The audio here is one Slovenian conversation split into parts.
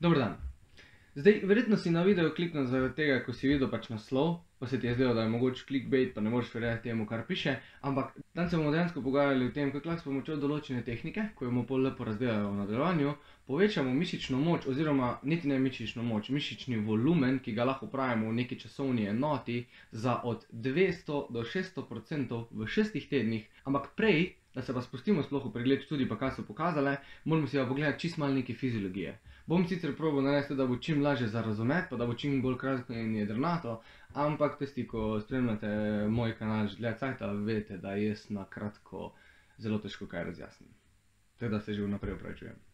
Dober dan. Zdaj, verjetno si na video kliknil zaradi tega, ko si videl pač naslov, pa se ti je zdelo, da je mogoče clickbait, pa ne moreš verjeti temu, kar piše. Ampak danes se bomo dejansko pogovarjali o tem, kako lahko s pomočjo določene tehnike, ko jo bomo pol lepo razdelali v nadaljevanju, povečamo mišično moč, oziroma niti ne mišično moč, mišični volumen, ki ga lahko upravimo v neki časovni enoti, za od 200 do 600 odstotkov v šestih tednih, ampak prej, da se pa spustimo sploh v pregled študij, pa kaj so pokazale, moramo si pa pogledati čist malo neke fiziologije. Bom sicer probil narediti, da bo čim lažje za razumeti, pa da bo čim bolj kratko in jedrnato, ampak tisti, ko spremljate moj kanal že dlje cajta, veste, da jaz na kratko zelo težko kaj razjasnim. Tako da se že vnaprej opravičujem.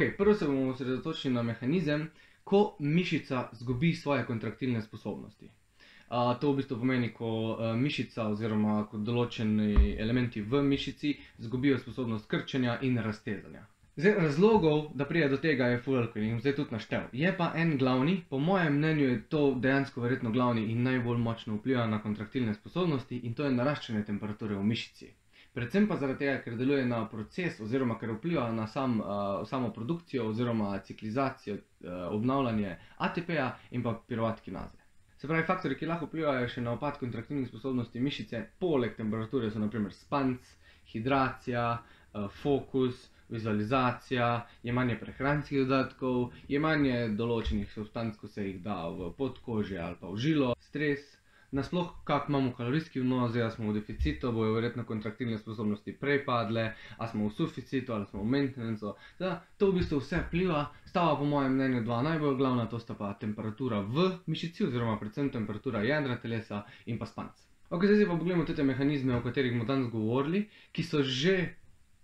Ok, prvo se bomo osredotočili na mehanizem, ko mišica zgubi svoje kontraktilne sposobnosti. Uh, to v bistvu pomeni, ko uh, mišica oziroma ko določeni elementi v mišici zgubijo sposobnost krčenja in raztezanja. Zdaj, razlogov, da pride do tega, je fuck in jih zdaj tudi naštel. Je pa en glavni, po mojem mnenju je to dejansko verjetno glavni in najbolj močno vpliva na kontraktilne sposobnosti in to je naraščanje temperature v mišici. Predvsem pa zaradi tega, ker deluje na proces oziroma ker vpliva na sam, uh, samo produkcijo oziroma ciklizacijo, uh, obnavljanje ATP-ja in pa piruvat kinaze. Se pravi, faktori, ki lahko vplivajo še na upad kontraktilnih sposobnosti mišice, poleg temperature so naprimer spanc, hidracija, uh, fokus, vizualizacija, jemanje prehranskih dodatkov, jemanje določenih substanc, ko se jih da v podkožje ali pa v žilo, stres, nasploh kak imamo kalorijski vnos, zdaj smo v deficitu, bojo verjetno kontraktilne sposobnosti prej padle, a smo v suficitu ali smo v maintenancu. Teda, to v bistvu vse vpliva, stava po mojem mnenju dva najbolj glavna, to sta pa temperatura v mišici oziroma predvsem temperatura jedra telesa in pa spanc. Ok, zdaj pa pogledamo te mehanizme, o katerih bomo danes govorili, ki so že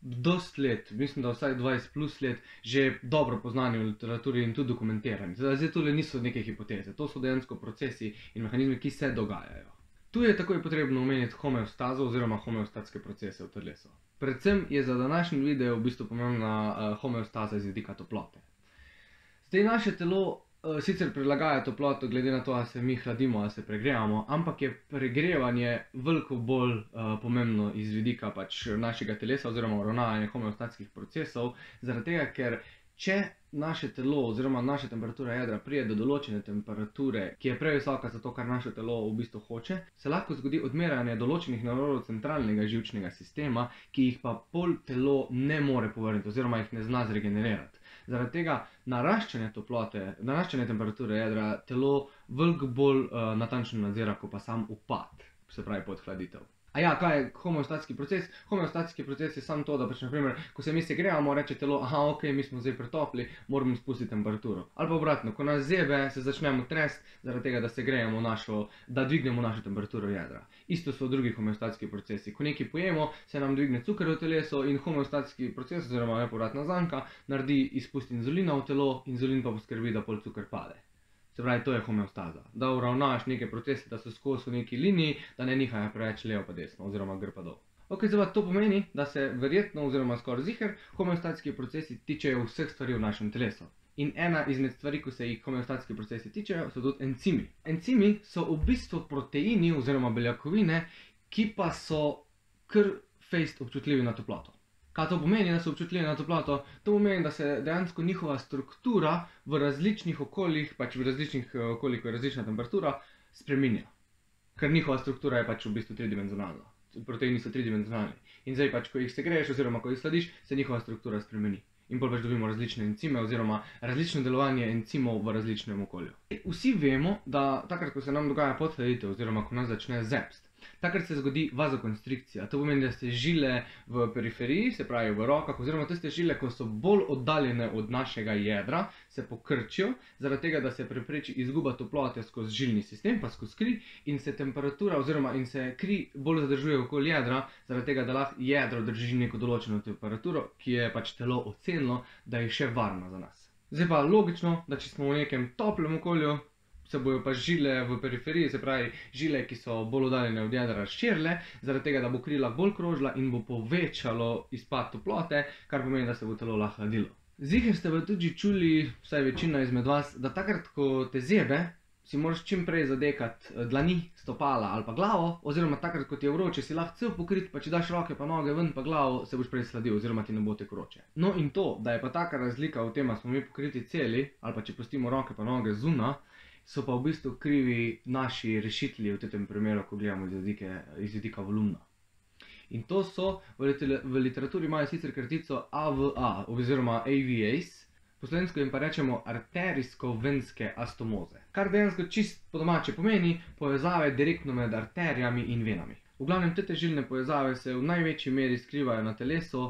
dost let, mislim, da vsaj 20 plus let, že dobro poznani v literaturi in tudi dokumentirani. Zdaj, tole niso neke hipoteze, to so dejansko procesi in mehanizmi, ki se dogajajo. Tu je takoj potrebno omeniti homeostazo oziroma homeostatske procese v telesu. Predvsem je za današnji video v bistvu pomembna uh, homeostaza iz vidika toplote. Zdaj naše telo sicer prilagaja toploto, glede na to, ali se mi hladimo ali se pregrevamo, ampak je pregrevanje veliko bolj uh, pomembno iz vidika pač našega telesa oziroma uravnavanja homeostatskih procesov, zaradi tega, ker če naše telo oziroma naša temperatura jedra prije do določene temperature, ki je previsoka za to, kar naše telo v bistvu hoče, se lahko zgodi odmeranje določenih navrodov centralnega živčnega sistema, ki jih pa pol telo ne more povrniti oziroma jih ne zna zregenerirati. Zaradi tega naraščanje toplote, naraščanje temperature jedra telo veliko bolj uh, natančno nadzira, kot pa sam upad, se pravi podhladitev. A ja, kaj je homeostatski proces? Homeostatski proces je samo to, da pač, naprimer, ko se mi segrejamo, reče telo, aha, ok, mi smo zdaj pretopli, moramo spustiti temperaturo. Ali pa obratno, ko nas zebe, se začnemo tresti, zaradi tega, da se grejemo našo, da dvignemo našo temperaturo jedra. Isto so drugi homeostatski procesi. Ko nekaj pojemo, se nam dvigne cuker v telesu in homeostatski proces, oziroma nepovratna zanka, naredi izpust inzulina v telo, inzulin pa poskrbi, da pol cuker pade. Se pravi, to je homeostaza. Da uravnaš neke procese, da so skozi v neki liniji, da ne nihajo preveč levo pa desno, oziroma gr pa dol. Ok, zdaj to pomeni, da se verjetno, oziroma skoraj ziher, homeostatski procesi tičejo vseh stvari v našem telesu. In ena izmed stvari, ko se jih homeostatski procesi tičejo, so tudi encimi. Encimi so v bistvu proteini oziroma beljakovine, ki pa so kar fejst občutljivi na toploto. Kaj to pomeni, da so občutljivi na toploto? To pomeni, da se dejansko njihova struktura v različnih okoljih, pač v različnih eh, okoljih, ko je različna temperatura, spremenja. Ker njihova struktura je pač v bistvu tridimenzionalna. Proteini so tridimenzionalni. In zdaj pač, ko jih segreješ oziroma ko jih sladiš, se njihova struktura spremeni. In pa pač dobimo različne encime oziroma različno delovanje encimov v različnem okolju. Vsi vemo, da takrat, ko se nam dogaja podhladitev oziroma ko nas začne zepst, Takrat se zgodi vazokonstrikcija. To pomeni, da se žile v periferiji, se pravi v rokah, oziroma tiste žile, ko so bolj oddaljene od našega jedra, se pokrčijo, zaradi tega, da se prepreči izguba toplote skozi žilni sistem, pa skozi kri, in se temperatura, oziroma in se kri bolj zadržuje okoli jedra, zaradi tega, da lahko jedro drži neko določeno temperaturo, ki je pač telo ocenilo, da je še varna za nas. Zdaj pa logično, da če smo v nekem toplem okolju, se bojo pa žile v periferiji, se pravi žile, ki so bolj oddaljene od jedra, razširile, zaradi tega, da bo krila bolj krožila in bo povečalo izpad toplote, kar pomeni, da se bo telo lahko hladilo. Ziher ste pa tudi čuli, vsaj večina izmed vas, da takrat, ko te zebe, si moraš čim prej zadekati eh, dlani, stopala ali pa glavo, oziroma takrat, ko ti je vroče, si lahko cel pokrit, pa če daš roke pa noge ven, pa glavo, se boš prej sladil, oziroma ti ne bo tek vroče. No in to, da je pa taka razlika v tem, da smo mi pokriti celi, ali pa če pustimo roke pa noge zuna, so pa v bistvu krivi naši rešitelji v tem primeru, ko gledamo iz vidika, iz vidika volumna. In to so, v, litel, v literaturi imajo sicer kratico AVA, oziroma AVAs, po slovensko jim pa rečemo arterijsko-venske astomoze. Kar dejansko čist po domače pomeni povezave direktno med arterijami in venami. V glavnem te težilne povezave se v največji meri skrivajo na telesu,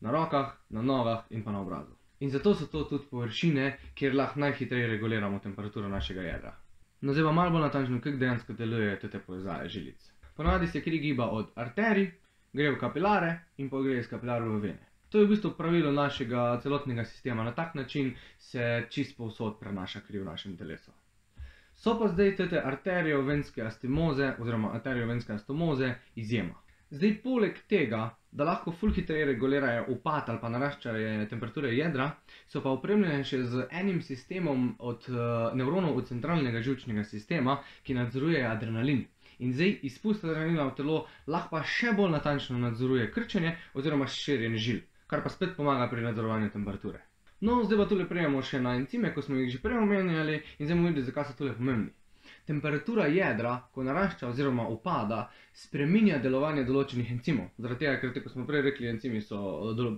na rokah, na nogah in pa na obrazu. In zato so to tudi površine, kjer lahko najhitreje reguliramo temperaturo našega jedra. No, zdaj pa malo bolj natančno, kako dejansko delujejo te povezave žilic. Ponavadi se kri giba od arterij, gre v kapilare in pa gre iz kapilarov v vene. To je v bistvu pravilo našega celotnega sistema. Na tak način se čist povsod prenaša kri v našem telesu. So pa zdaj te arterijo-venske astimoze oziroma arterijo-venske astomoze izjema. Zdaj, poleg tega, da lahko ful hitreje regulirajo upad ali pa naraščajo temperature jedra, so pa opremljene še z enim sistemom od uh, nevronov od centralnega žilčnega sistema, ki nadzoruje adrenalin. In zdaj izpust adrenalina v telo lahko še bolj natančno nadzoruje krčenje oziroma širjenje žil, kar pa spet pomaga pri nadzorovanju temperature. No, zdaj pa tule prejemo še na encime, ko smo jih že prej omenjali in zdaj bomo videli, zakaj so tule pomembni. Temperatura jedra, ko narašča oziroma upada, spreminja delovanje določenih encimov. Zaradi tega, ker, kot smo prej rekli, encimi so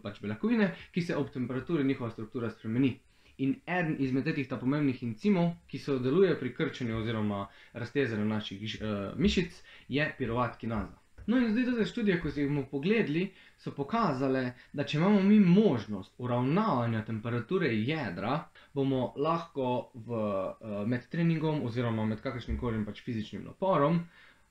pač beljakovine, ki se ob temperaturi njihova struktura spremeni. In eden izmed teh pomembnih encimov, ki sodeluje pri krčenju oziroma raztezanju naših uh, mišic, je pirovat kinaza. No, in zdaj te študije, ko si jih bomo pogledali, so pokazale, da če imamo mi možnost uravnavanja temperature jedra, bomo lahko v, uh, med treningom oziroma med kakršnim koli pač fizičnim naporom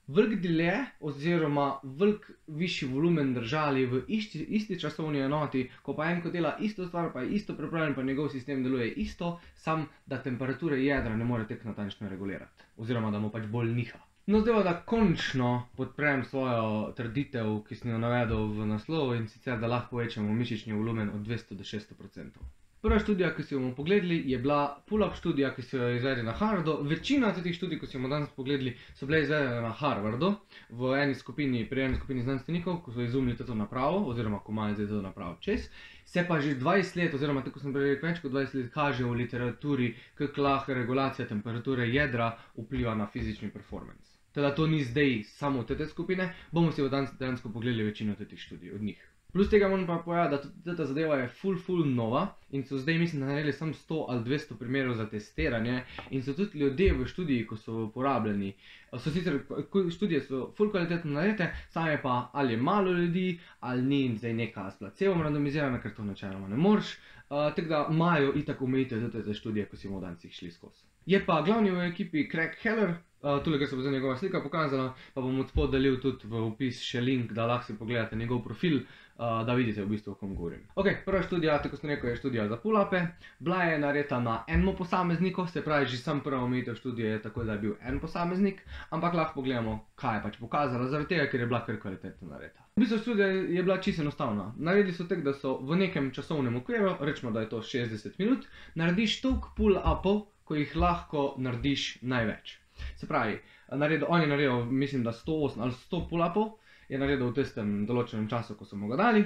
velik dlje oziroma velik višji volumen držali v isti, isti časovni enoti, ko pa en ko dela isto stvar, pa je isto pripravljen, pa njegov sistem deluje isto, sam da temperature jedra ne more tek natančno regulirati oziroma da mu pač bolj niha. No, zdaj da končno podprem svojo trditev, ki sem jo navedel v naslovu in sicer, da lahko povečamo mišični volumen od 200 do 600 odstotkov. Prva študija, ki si jo bomo pogledali, je bila pull-up študija, ki so jo izvedli na Harvardu. Večina teh študij, ki si jo bomo danes pogledali, so bile izvedene na Harvardu, v eni skupini, pri eni skupini znanstvenikov, ko so izumili to napravo, oziroma ko imajo zdaj to napravo čez. Se pa že 20 let, oziroma tako sem prej rekel, več kot 20 let kaže v literaturi, kako lahko regulacija temperature jedra vpliva na fizični performance. Teda to ni zdaj samo te skupine, bomo si v danes dejansko pogledali večino teh študij od njih. Plus tega moram pa povedati, da ta zadeva je full, full nova in so zdaj, mislim, naredili samo 100 ali 200 primerov za testiranje in so tudi ljudje v študiji, ko so uporabljeni. So sicer študije so full kvalitetno narejene, same pa ali je malo ljudi, ali ni zdaj neka s placebom randomizirana, ker to načeloma ne moreš. Uh, tako da imajo itak omejitev tudi za študije, ko si bomo danes šli skozi. Je pa glavni v ekipi Craig Heller, Uh, Tule, ker se bo za njegova slika pokazala, pa bom od spodaj delil tudi v opis še link, da lahko si pogledate njegov profil, uh, da vidite v bistvu, o kom govorim. Ok, prva študija, tako sem rekel, je študija za pulape. Bila je narejena na enem posamezniku, se pravi, že sam prva omejitev študije je tako, da je bil en posameznik, ampak lahko pogledamo, kaj je pač pokazala, zaradi tega, ker je bila kar kvalitetno narejena. V bistvu študija je bila čisto enostavna. Naredili so tek, da so v nekem časovnem okviru, rečemo, da je to 60 minut, narediš toliko pull-upov, ko jih lahko narediš največ. Se pravi, naredil, on je naredil, mislim, da 108 ali 100 pull-upov, je naredil v tistem določenem času, ko so mu ga dali.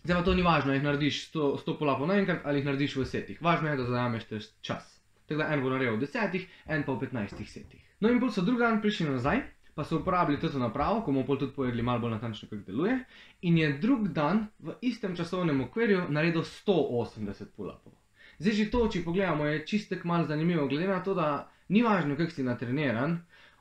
Zdaj pa to ni važno, jih narediš 100, 100 pull-upov naenkrat ali jih narediš v setih. Važno je, da zajameš čas. Tako da en bo naredil v 10, en pa v 15 setih. No in bolj so drugi dan prišli nazaj, pa so uporabili to napravo, ko bomo pol tudi povedali malo bolj natančno, kako deluje. In je drug dan v istem časovnem okvirju naredil 180 pull-upov. Zdaj že to, če pogledamo, je čistek malo zanimivo, glede na to, da ni važno, kako si natreniran.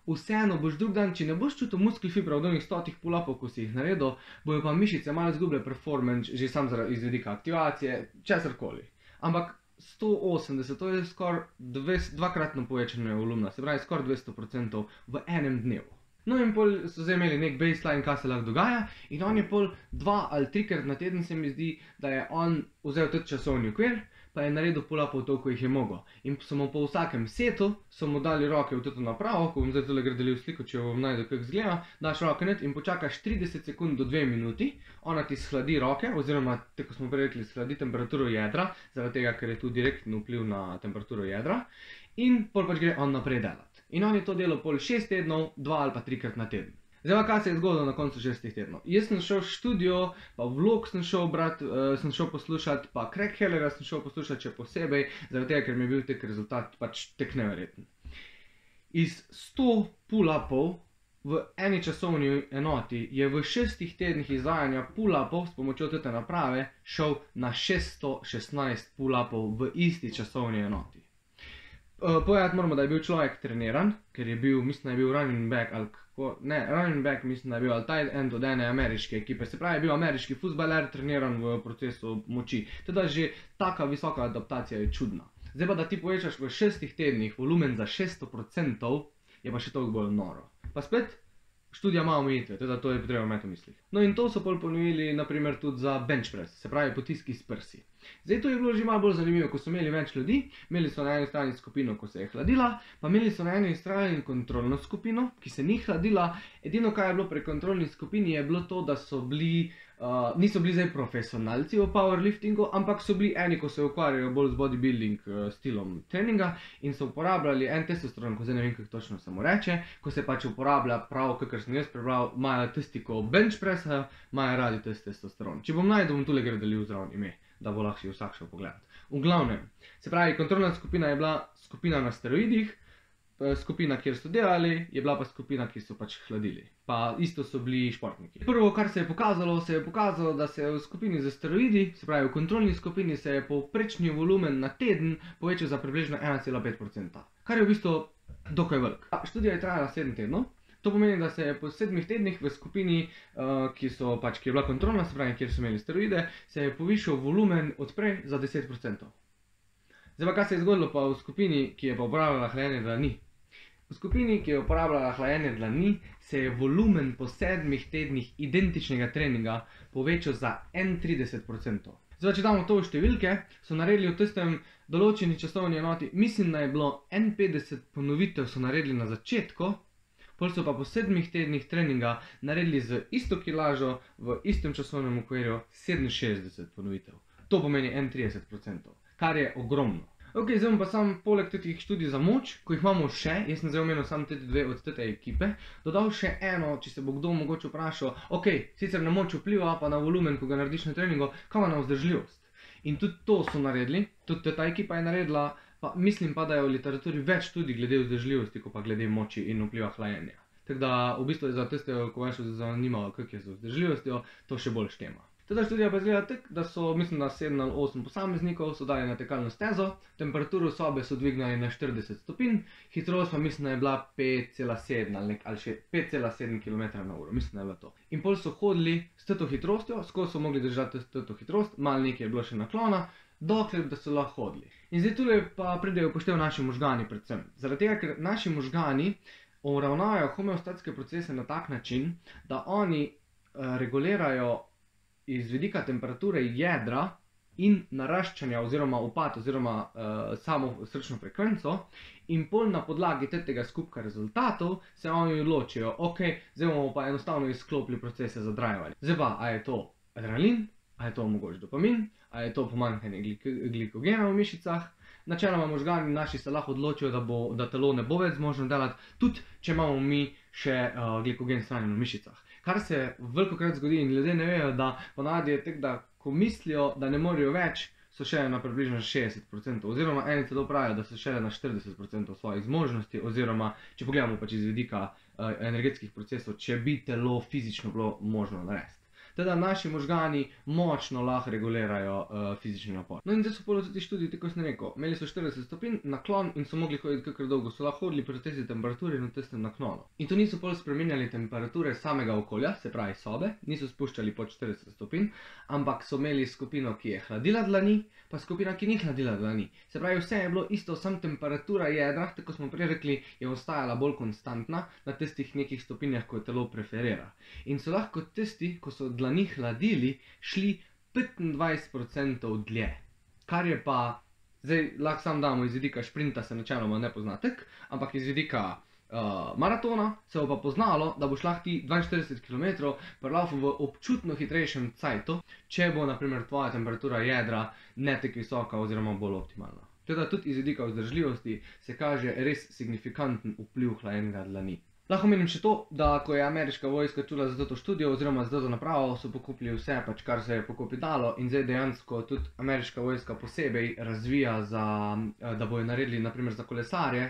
Vseeno boš drug dan, če ne boš čutil muskel fibra v dolnih stotih pulapov, ko si jih naredil, bojo pa mišice malo izgubile performance, že sam zaradi izvedika aktivacije, česar koli. Ampak 180, to je skoraj dvakratno povečanje volumna, se pravi skoraj 200% v enem dnevu. No in pol so zdaj imeli nek baseline, kaj se lahko dogaja, in on je pol dva ali trikrat na teden, se mi zdi, da je on vzel tudi časovni okvir, pa je naredil pull-upov toliko, jih je mogel. In so mu po vsakem setu, so mu dali roke v to napravo, ko bom zdaj tole gradil sliko, če vam najde, kako izgleda, daš roke net in počakaš 30 sekund do 2 minuti, ona ti shladi roke, oziroma, tako smo prej rekli, shladi temperaturo jedra, zaradi tega, ker je tu direktno vpliv na temperaturo jedra, in pol pač gre on naprej delati. In on je to delal pol 6 tednov, 2 ali pa 3 krat na teden. Zdaj pa, kaj se je zgodilo na koncu šestih tednov. Jaz sem šel v študijo, pa vlog sem šel brati, uh, sem šel poslušati, pa Craig Hellera sem šel poslušati še posebej, zaradi tega, ker mi je bil tek rezultat pač tek neverjeten. Iz 100 pull-upov v eni časovni enoti je v šestih tednih izvajanja pull-upov s pomočjo te naprave šel na 616 pull-upov v isti časovni enoti. Uh, Povedati moramo, da je bil človek treniran, ker je bil, mislim, da je bil running back ali kako, ne, running back, mislim, da je bil ali tight end od ene ameriške ekipe, se pravi, je bil ameriški futbaler, treniran v procesu moči. Teda že taka visoka adaptacija je čudna. Zdaj pa, da ti povečaš v šestih tednih volumen za 600%, je pa še toliko bolj noro. Pa spet, študija ima omejitve, teda to je potrebno imeti v mislih. No in to so pol ponovili, naprimer, tudi za bench press, se pravi, potiski s prsi. Zdaj to je bilo že malo bolj zanimivo, ko so imeli več ljudi, imeli so na eni strani skupino, ko se je hladila, pa imeli so na eni strani kontrolno skupino, ki se ni hladila. Edino, kar je bilo pri kontrolni skupini, je bilo to, da so bili, uh, niso bili zdaj profesionalci v powerliftingu, ampak so bili eni, ko se ukvarjajo bolj z bodybuilding uh, stilom treninga in so uporabljali en testosteron, ko zdaj ne vem, kako točno se mu reče, ko se pač uporablja prav, kakor sem jaz prebral, imajo tisti, ko bench pressa, imajo radi testosteron. Če bom najdel, bom tule gre delil zraven ime da bo lahko vsak šel pogledat. V glavnem, se pravi, kontrolna skupina je bila skupina na steroidih, skupina, kjer so delali, je bila pa skupina, ki so pač hladili. Pa isto so bili športniki. Prvo, kar se je pokazalo, se je pokazalo, da se je v skupini za steroidi, se pravi v kontrolni skupini, se je povprečni volumen na teden povečal za približno 1,5%, kar je v bistvu dokaj velik. Študija je trajala 7 tednov. To pomeni, da se je po sedmih tednih v skupini, uh, ki, pač, ki je bila kontrolna, se pravi, kjer so imeli steroide, se je povišal volumen od prej za 10%. Zdaj kaj se je zgodilo pa v skupini, ki je pa uporabljala hlajenje dlani? V skupini, ki je uporabljala hlajenje dlani, se je volumen po sedmih tednih identičnega treninga povečal za 31%. Zdaj, če damo to v številke, so naredili v tistem določeni časovni enoti, mislim, da je bilo 51 ponovitev, so naredili na začetku, pol so pa po sedmih tednih treninga naredili z isto kilažo v istem časovnem okvirju 67 ponovitev. To pomeni 31%, kar je ogromno. Ok, zdaj pa sam poleg teh študij za moč, ko jih imamo še, jaz sem zdaj omenil samo te dve od te ekipe, dodal še eno, če se bo kdo mogoče vprašal, ok, sicer na moč vpliva, pa na volumen, ko ga narediš na treningu, kam na vzdržljivost. In tudi to so naredili, tudi ta ekipa je naredila, Pa, mislim pa, da je v literaturi več tudi glede vzdržljivosti, kot pa glede moči in vpliva hlajenja. Tako da v bistvu za tiste, ko vas je zanimalo, kako je z vzdržljivostjo, to še bolj štema. Teda študija pa izgleda tako, da so, mislim, da 7 ali 8 posameznikov so dali na tekalno stezo, temperaturo sobe so dvignili na 40 stopinj, hitrost pa mislim, da je bila 5,7 ali, ali še 5,7 km na uro, mislim, da je bilo to. In pol so hodili s to hitrostjo, skozi so mogli držati to hitrost, malo nekaj je bilo še naklona, dokler da so lahko hodili. In zdaj tukaj pa pridejo upoštev naši možgani predvsem. Zaradi tega, ker naši možgani uravnavajo homeostatske procese na tak način, da oni uh, regulirajo iz vidika temperature jedra in naraščanja oziroma upad oziroma uh, samo srčno frekvenco in pol na podlagi tega skupka rezultatov se oni odločijo, ok, zdaj bomo pa enostavno izklopili procese za drajevanje. Zdaj pa, a je to adrenalin, a je to mogoče dopamin, a je to pomanjkanje glik glikogena v mišicah. Načeloma možgani naši se lahko odločijo, da, bo, da telo ne bo več zmožno delati, tudi če imamo mi še uh, glikogen shranjen v mišicah. Kar se veliko krat zgodi in ljudje ne vejo, da ponavadi je tek, da ko mislijo, da ne morejo več, so še na približno 60%, oziroma eni celo pravijo, da so še na 40% svojih zmožnosti, oziroma če pogledamo pač iz vidika uh, energetskih procesov, če bi telo fizično bilo možno narediti. Teda naši možgani močno lahko regulirajo uh, fizični napor. No in zdaj so polo tudi študiji, tako sem rekel, imeli so 40 stopinj naklon in so mogli hoditi kakor dolgo, so lahko hodili pri testi temperature in v testem naklonu. In to niso polo spremenjali temperature samega okolja, se pravi sobe, niso spuščali pod 40 stopinj, ampak so imeli skupino, ki je hladila dlani, pa skupina, ki ni hladila dlani. Se pravi, vse je bilo isto, sam temperatura jedra, tako smo prej rekli, je ostajala bolj konstantna na tistih nekih stopinjah, ko telo preferira. In so lahko testi, ko so dlani dlani hladili, šli 25% dlje. Kar je pa Zdaj, lahko samo damo iz vidika šprinta, se načeloma ne pozna tek, ampak iz vidika uh, maratona se bo pa poznalo, da boš lahko ti 42 km prelaufen v občutno hitrejšem cajtu, če bo naprimer tvoja temperatura jedra ne tako visoka oziroma bolj optimalna. Teda tudi iz vidika vzdržljivosti se kaže res signifikanten vpliv hlajenega dlani. Lahko omenim še to, da ko je ameriška vojska čula za to študijo oziroma za to napravo, so pokupili vse, pač, kar se je pokupiti dalo in zdaj dejansko tudi ameriška vojska posebej razvija za, da bojo naredili naprimer za kolesarje,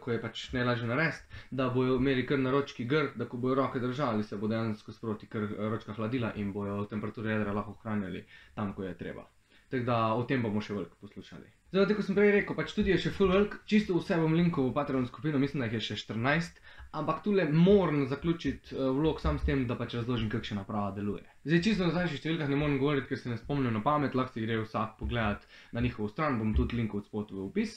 ko je pač najlažje narediti, da bojo imeli kar na ročki grd, da ko bojo roke držali, se bo dejansko sproti kar ročka hladila in bojo temperaturo jedra lahko ohranjali tam, ko je treba. Tako da o tem bomo še veliko poslušali. Zdaj, tako sem prej rekel, pač študija je še full velik, čisto vse bom linkal v Patreon skupino, mislim, da jih je še 14, ampak tule moram zaključiti vlog sam s tem, da pač razložim, kakšna naprava deluje. Zdaj, čisto na zadnjih številkah ne morem govoriti, ker se ne spomnim na pamet, lahko si gre vsak pogledat na njihovo stran, bom tudi linkal od spodaj v opis,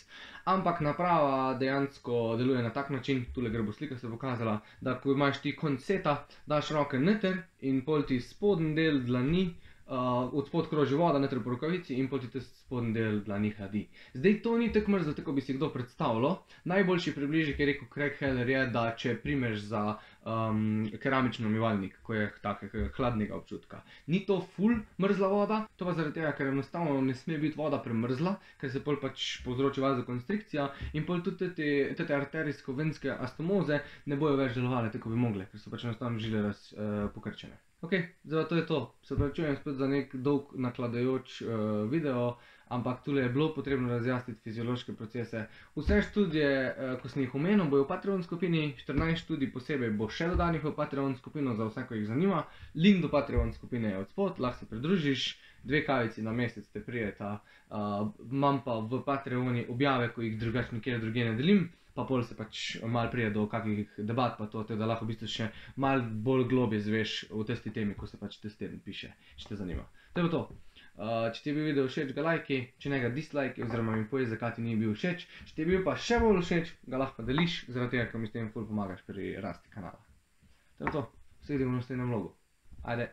ampak naprava dejansko deluje na tak način, tule gre bo slika se pokazala, da ko imaš ti konec seta, daš roke noter in pol ti spodnji del dlani, Uh, od spod kroži voda, noter po rokavici in pol ti ta spodnji del dlani hladi. Zdaj to ni tako mrzlo, tako bi si kdo predstavljal. Najboljši približek je rekel Craig Heller je, da če primeš za um, keramični umivalnik, ko je takega hladnega občutka. Ni to ful mrzla voda, to pa zaradi tega, ker enostavno ne sme biti voda premrzla, ker se pol pač povzroči vazokonstrikcija in pol tudi te, te arterijsko-venske astomoze ne bojo več delovale tako bi mogle, ker so pač enostavno žile raz uh, pokrčene. Ok, zdaj to je to. Se pravičujem spet za nek dolg nakladajoč uh, video, ampak tule je bilo potrebno razjasniti fiziološke procese. Vse študije, uh, ko sem jih omenil, bojo v Patreon skupini, 14 študij posebej bo še dodanih v Patreon skupino za vse, ko jih zanima. Link do Patreon skupine je od spod, lahko se pridružiš, dve kavici na mesec te prijeta. Uh, imam pa v Patreoni objave, ko jih drugače nikjer druge ne delim pa pol se pač malo prije do kakih debat, pa to, da lahko v bistvu še malo bolj globje zveš v testi temi, ko se pač testi teden piše, če te zanima. To je to. Uh, če ti je bil video všeč, ga lajki, če ne ga dislajki, oziroma mi povej, zakaj ti ni bil všeč. Če ti je bil pa še bolj všeč, ga lahko deliš, zaradi tega, ker mi s tem ful pomagaš pri rasti kanala. To je to. Se vidimo v naslednjem vlogu. Ajde.